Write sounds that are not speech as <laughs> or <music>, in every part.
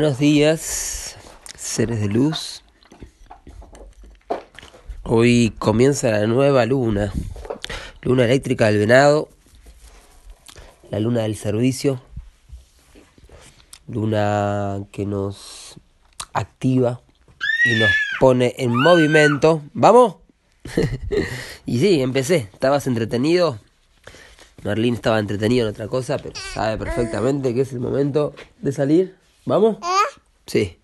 Buenos días, seres de luz. Hoy comienza la nueva luna, luna eléctrica del venado, la luna del servicio, luna que nos activa y nos pone en movimiento. ¿Vamos? <laughs> y sí, empecé. ¿Estabas entretenido? Marlene estaba entretenido en otra cosa, pero sabe perfectamente que es el momento de salir. ¿Vamos? Sí.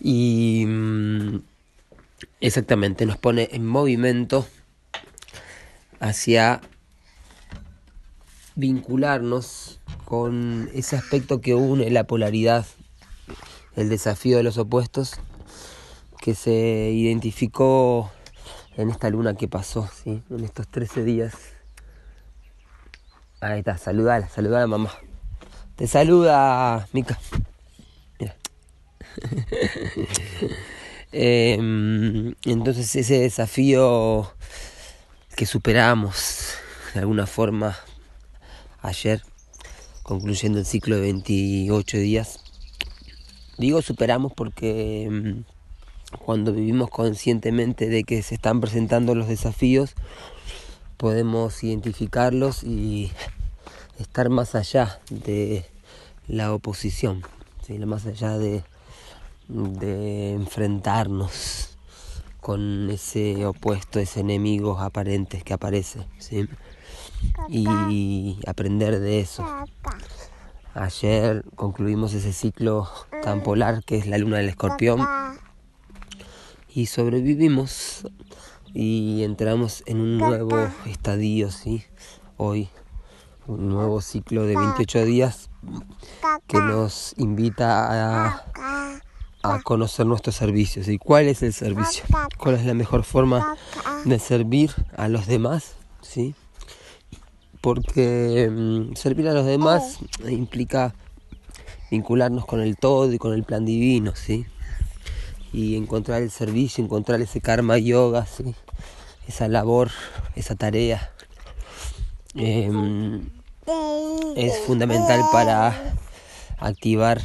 Y mm, exactamente, nos pone en movimiento hacia vincularnos con ese aspecto que une la polaridad, el desafío de los opuestos, que se identificó en esta luna que pasó, ¿sí? en estos 13 días. Ahí está, saludala, saludala mamá. Te saluda Mica. Mira. <laughs> Em, entonces ese desafío que superamos de alguna forma ayer, concluyendo el ciclo de 28 días, digo superamos porque em, cuando vivimos conscientemente de que se están presentando los desafíos, podemos identificarlos y estar más allá de la oposición, más allá de, de enfrentarnos con ese opuesto, ese enemigo aparente que aparece, ¿sí? y aprender de eso. Ayer concluimos ese ciclo tan polar que es la luna del escorpión y sobrevivimos y entramos en un nuevo estadio, ¿sí? Hoy, un nuevo ciclo de 28 días que nos invita a, a conocer nuestros servicios. ¿Y cuál es el servicio? ¿Cuál es la mejor forma de servir a los demás? ¿Sí? Porque mm, servir a los demás implica vincularnos con el todo y con el plan divino, ¿sí? Y encontrar el servicio, encontrar ese karma yoga, ¿sí? esa labor, esa tarea, em, es fundamental para activar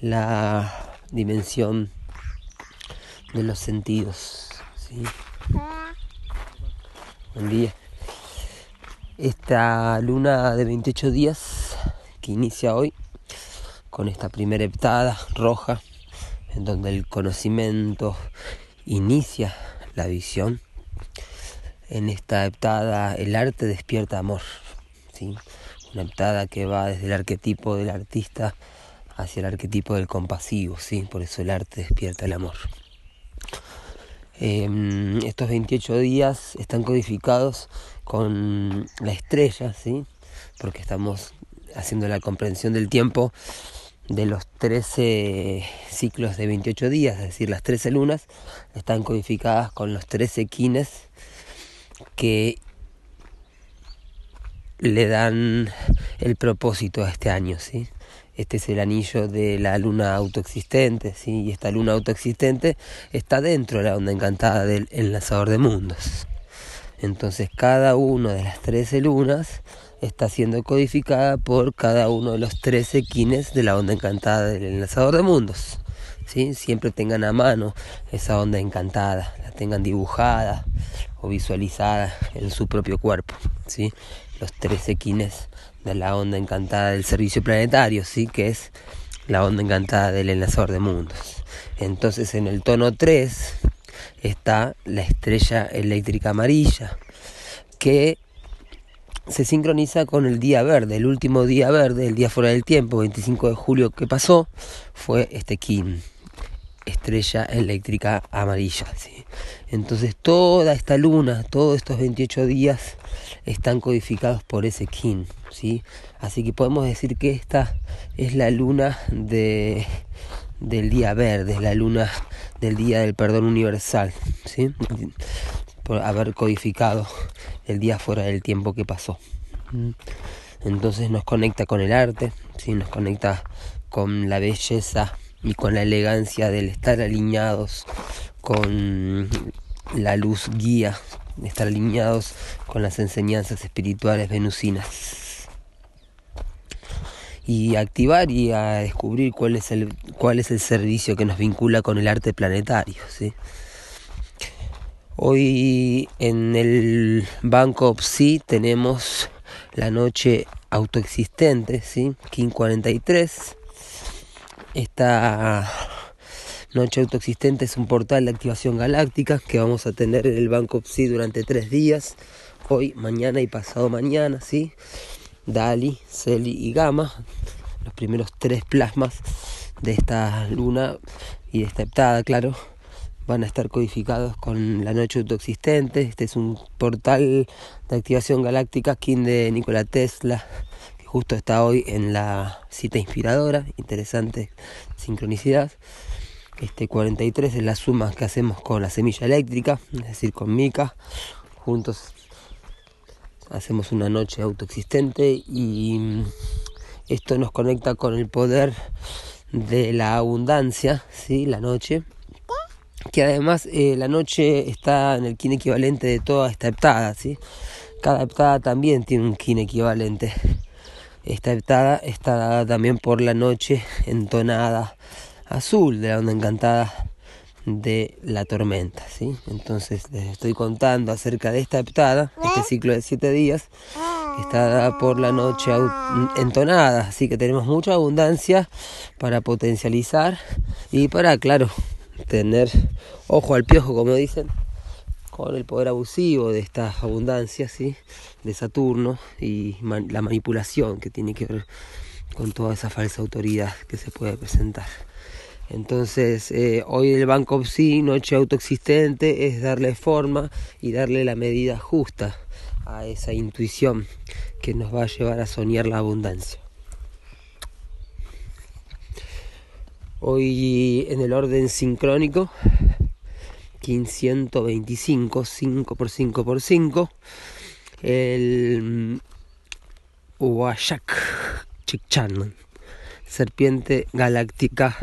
la dimensión de los sentidos. ¿sí? Buen día. Esta luna de 28 días que inicia hoy con esta primera heptada roja en donde el conocimiento inicia la visión en esta heptada el arte despierta amor, ¿sí? una heptada que va desde el arquetipo del artista hacia el arquetipo del compasivo, ¿sí? por eso el arte despierta el amor. Em, estos 28 días están codificados con la estrella, ¿sí? porque estamos haciendo la comprensión del tiempo de los 13 ciclos de 28 días, es decir, las 13 lunas, están codificadas con los 13 quines que le dan el propósito a este año, ¿sí? Este es el anillo de la luna autoexistente, ¿sí? Y esta luna autoexistente está dentro de la onda encantada del enlazador de mundos. Entonces cada una de las 13 lunas está siendo codificada por cada uno de los 13 quines de la onda encantada del enlazador de mundos. ¿Sí? Siempre tengan a mano esa onda encantada, la tengan dibujada o visualizada en su propio cuerpo. ¿sí? Los 13 quines de la onda encantada del servicio planetario, ¿sí? que es la onda encantada del enlazador de mundos. Entonces en el tono 3 está la estrella eléctrica amarilla, que se sincroniza con el día verde, el último día verde, el día fuera del tiempo, 25 de julio que pasó, fue este Kin estrella eléctrica amarilla. ¿sí? Entonces toda esta luna, todos estos 28 días están codificados por ese kin. ¿sí? Así que podemos decir que esta es la luna de, del día verde, es la luna del día del perdón universal. ¿sí? Por haber codificado el día fuera del tiempo que pasó. Entonces nos conecta con el arte, ¿sí? nos conecta con la belleza y con la elegancia del estar alineados con la luz guía, estar alineados con las enseñanzas espirituales venusinas. y activar y a descubrir cuál es el, cuál es el servicio que nos vincula con el arte planetario. ¿sí? Hoy en el Banco Psi tenemos la noche autoexistente, ¿sí? King 43. Esta noche autoexistente es un portal de activación galáctica que vamos a tener en el Banco Psi durante tres días, hoy, mañana y pasado mañana, ¿sí? Dali, Celi y Gamma, los primeros tres plasmas de esta luna y de esta heptada, claro, van a estar codificados con la noche autoexistente. Este es un portal de activación galáctica King de Nikola Tesla, justo está hoy en la cita inspiradora, interesante sincronicidad. Este 43 es la suma que hacemos con la semilla eléctrica, es decir, con Mika. Juntos hacemos una noche autoexistente y mm, esto nos conecta con el poder de la abundancia, ¿sí? la noche. Que además eh, la noche está en el kin equivalente de toda esta heptada. ¿sí? Cada heptada también tiene un kin equivalente. Esta heptada está dada también por la noche entonada azul de la onda encantada de la tormenta, ¿sí? Entonces les estoy contando acerca de esta heptada, este ciclo de siete días, está dada por la noche entonada, así que tenemos mucha abundancia para potencializar y para, claro, tener ojo al piojo, como dicen, con el poder abusivo de esta abundancia, ¿sí? De Saturno y la manipulación que tiene que ver con toda esa falsa autoridad que se puede presentar. Entonces, eh, hoy el Banco sí, noche autoexistente, es darle forma y darle la medida justa a esa intuición que nos va a llevar a soñar la abundancia. Hoy en el orden sincrónico, 1525, 5 por 5 por 5, el Uayak Chikchan, serpiente galáctica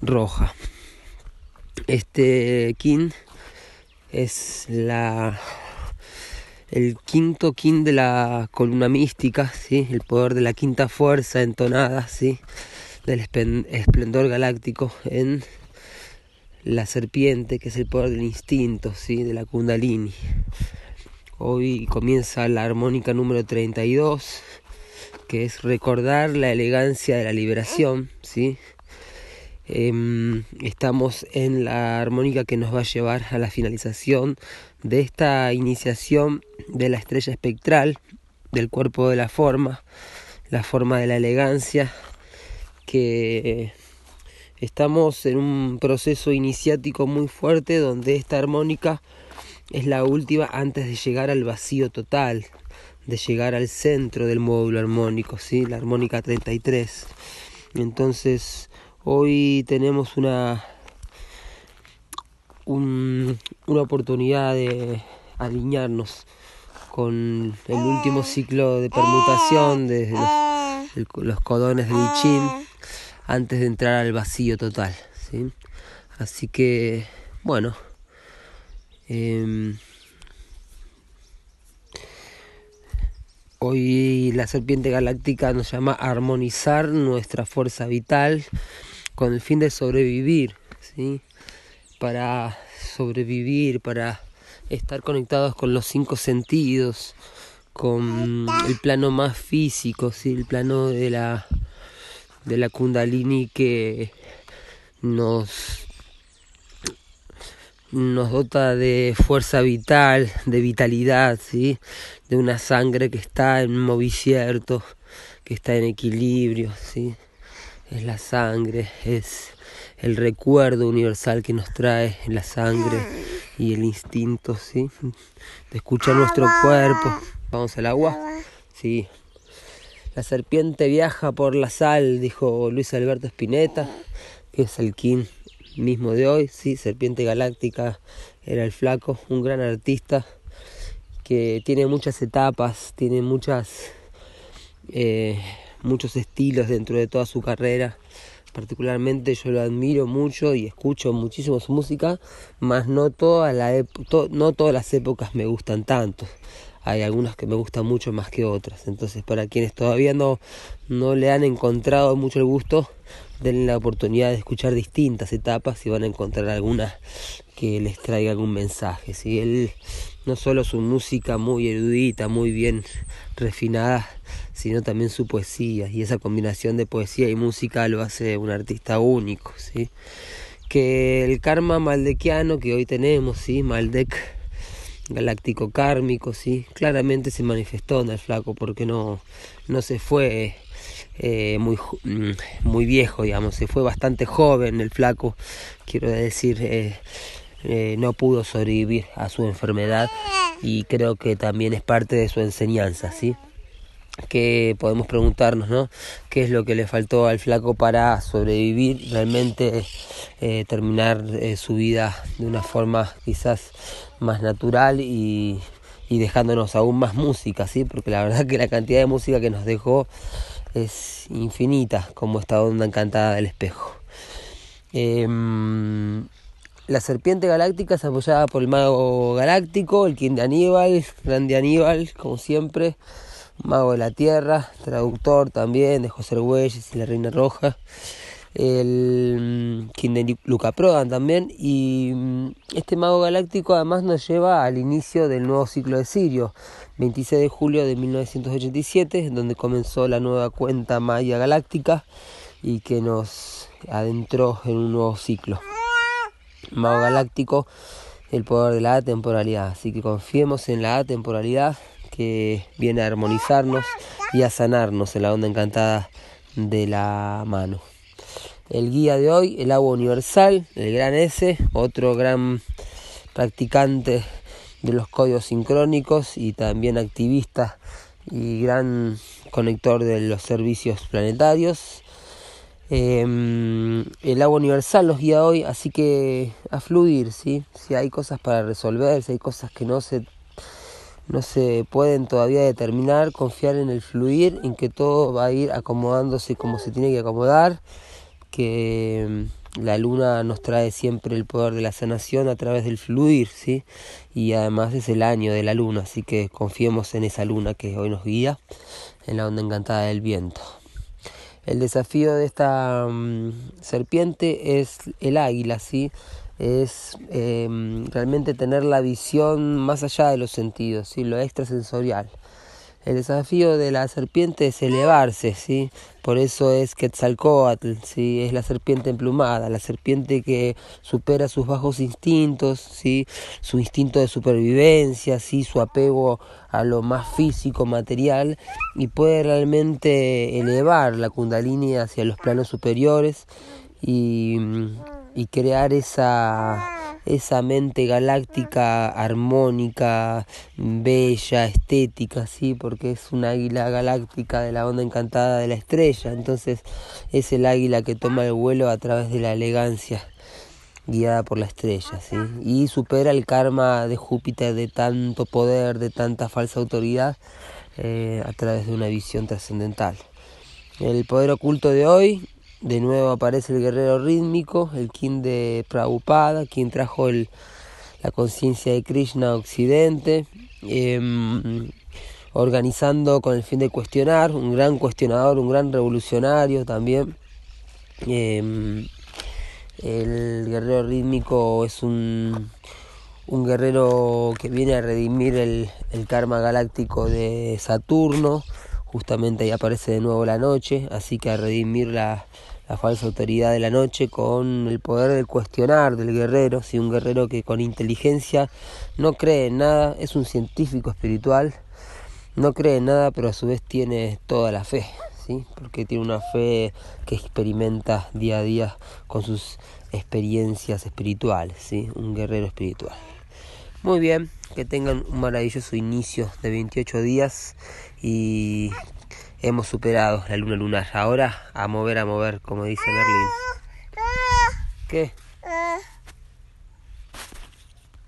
roja. Este kin es la el quinto kin de la columna mística, ¿sí? el poder de la quinta fuerza entonada, ¿sí? del esplendor galáctico en la serpiente, que es el poder del instinto, ¿sí? de la kundalini. Hoy comienza la armónica número 32, que es recordar la elegancia de la liberación, ¿sí? Em, estamos en la armónica que nos va a llevar a la finalización de esta iniciación de la estrella espectral, del cuerpo de la forma, la forma de la elegancia, que estamos en un proceso iniciático muy fuerte donde esta armónica es la última antes de llegar al vacío total, de llegar al centro del módulo armónico, ¿sí? la armónica 33. Entonces, Hoy tenemos una, una oportunidad de alinearnos con el último ciclo de permutación de los, codones de Chin antes de entrar al vacío total. ¿sí? Así que, bueno. Em, hoy la serpiente galáctica nos llama a armonizar nuestra fuerza vital con el fin de sobrevivir, ¿sí? Para sobrevivir, para estar conectados con los cinco sentidos, con el plano más físico, ¿sí? El plano de la de la kundalini que nos nos dota de fuerza vital, de vitalidad, ¿sí? de una sangre que está en movimiento, que está en equilibrio, ¿sí? es la sangre, es el recuerdo universal que nos trae la sangre y el instinto, ¿sí? De escuchar nuestro cuerpo. Vamos al agua. Sí. La serpiente viaja por la sal, dijo Luis Alberto Spinetta, que es el king mismo de hoy, sí, Serpiente Galáctica era el flaco, un gran artista que tiene muchas etapas, tiene muchas eh, muchos estilos dentro de toda su carrera. Particularmente yo lo admiro mucho y escucho muchísimo su música, más no, la no todas las épocas me gustan tanto. Hay algunas que me gustan mucho más que otras. Entonces, para quienes todavía no, no le han encontrado mucho el gusto, denle la oportunidad de escuchar distintas etapas y van a encontrar algunas que les traiga algún mensaje. ¿sí? Él no solo su música muy erudita, muy bien refinada, sino también su poesía y esa combinación de poesía y música lo hace un artista único. ¿sí? Que el karma maldequiano que hoy tenemos, ¿sí? Maldek galáctico kármico, ¿sí? claramente se manifestó en el flaco porque no, no se fue eh, muy, mm, muy viejo, digamos, se fue bastante joven el flaco, quiero decir, eh, eh, no pudo sobrevivir a su enfermedad y creo que también es parte de su enseñanza, ¿sí? Que podemos preguntarnos, ¿no? ¿Qué es lo que le faltó al flaco para sobrevivir, realmente terminar su vida de una forma quizás más natural y, y, dejándonos aún más música, ¿sí? Porque la verdad que la cantidad de música que nos dejó es infinita como esta onda encantada del espejo. Em, la serpiente galáctica es apoyada por el mago galáctico, el king de Aníbal, grande Aníbal, como siempre, mago de la tierra, traductor también de José Arguelles y la Reina Roja, el king de Luca Prodan también, y mm, este mago galáctico además nos lleva al inicio del nuevo ciclo de Sirio, 26 de julio de 1987, donde comenzó la nueva cuenta Maya Galáctica y que nos adentró en un nuevo ciclo. Mago Galáctico, el poder de la atemporalidad. Así que confiemos en la atemporalidad que viene a armonizarnos y a sanarnos en la onda encantada de la mano. El guía de hoy, el agua universal, el gran S, otro gran practicante de los códigos sincrónicos y también activista y gran conector de los servicios planetarios. Em, el agua universal los guía hoy, así que a fluir, ¿sí? si hay cosas para resolver, si hay cosas que no se, no se pueden todavía determinar, confiar en el fluir, en que todo va a ir acomodándose como se tiene que acomodar, que la luna nos trae siempre el poder de la sanación a través del fluir, ¿sí? Y además es el año de la luna, así que confiemos en esa luna que hoy nos guía, en la onda encantada del viento. El desafío de esta mm, serpiente es el águila, ¿sí? Es em, realmente tener la visión más allá de los sentidos, ¿sí? Lo extrasensorial. El desafío de la serpiente es elevarse, ¿sí? Por eso es Quetzalcoatl, ¿sí? Es la serpiente emplumada, la serpiente que supera sus bajos instintos, ¿sí? Su instinto de supervivencia, ¿sí? Su apego a lo más físico, material y puede realmente elevar la kundalini hacia los planos superiores y, y crear esa esa mente galáctica, armónica, bella, estética, ¿sí? porque es un águila galáctica de la onda encantada de la estrella, entonces es el águila que toma el vuelo a través de la elegancia guiada por la estrella, ¿sí? y supera el karma de Júpiter de tanto poder, de tanta falsa autoridad, eh, a través de una visión trascendental. El poder oculto de hoy de nuevo aparece el guerrero rítmico, el king de Prabhupada, quien trajo el, la conciencia de Krishna a Occidente, em, organizando con el fin de cuestionar, un gran cuestionador, un gran revolucionario también. Em, el guerrero rítmico es un, un guerrero que viene a redimir el, el karma galáctico de Saturno, justamente ahí aparece de nuevo la noche, así que a redimir la, falsa autoridad de la noche con el poder de cuestionar del guerrero, si un guerrero que con inteligencia no cree en nada, es un científico espiritual, no cree en nada, pero a su vez tiene toda la fe, ¿sí? porque tiene una fe que experimenta día a día con sus experiencias espirituales, ¿sí? un guerrero espiritual. Muy bien, que tengan un maravilloso inicio de 28 días y hemos superado la luna lunar. Ahora a mover, a mover, como dice Merlin. ¿Qué?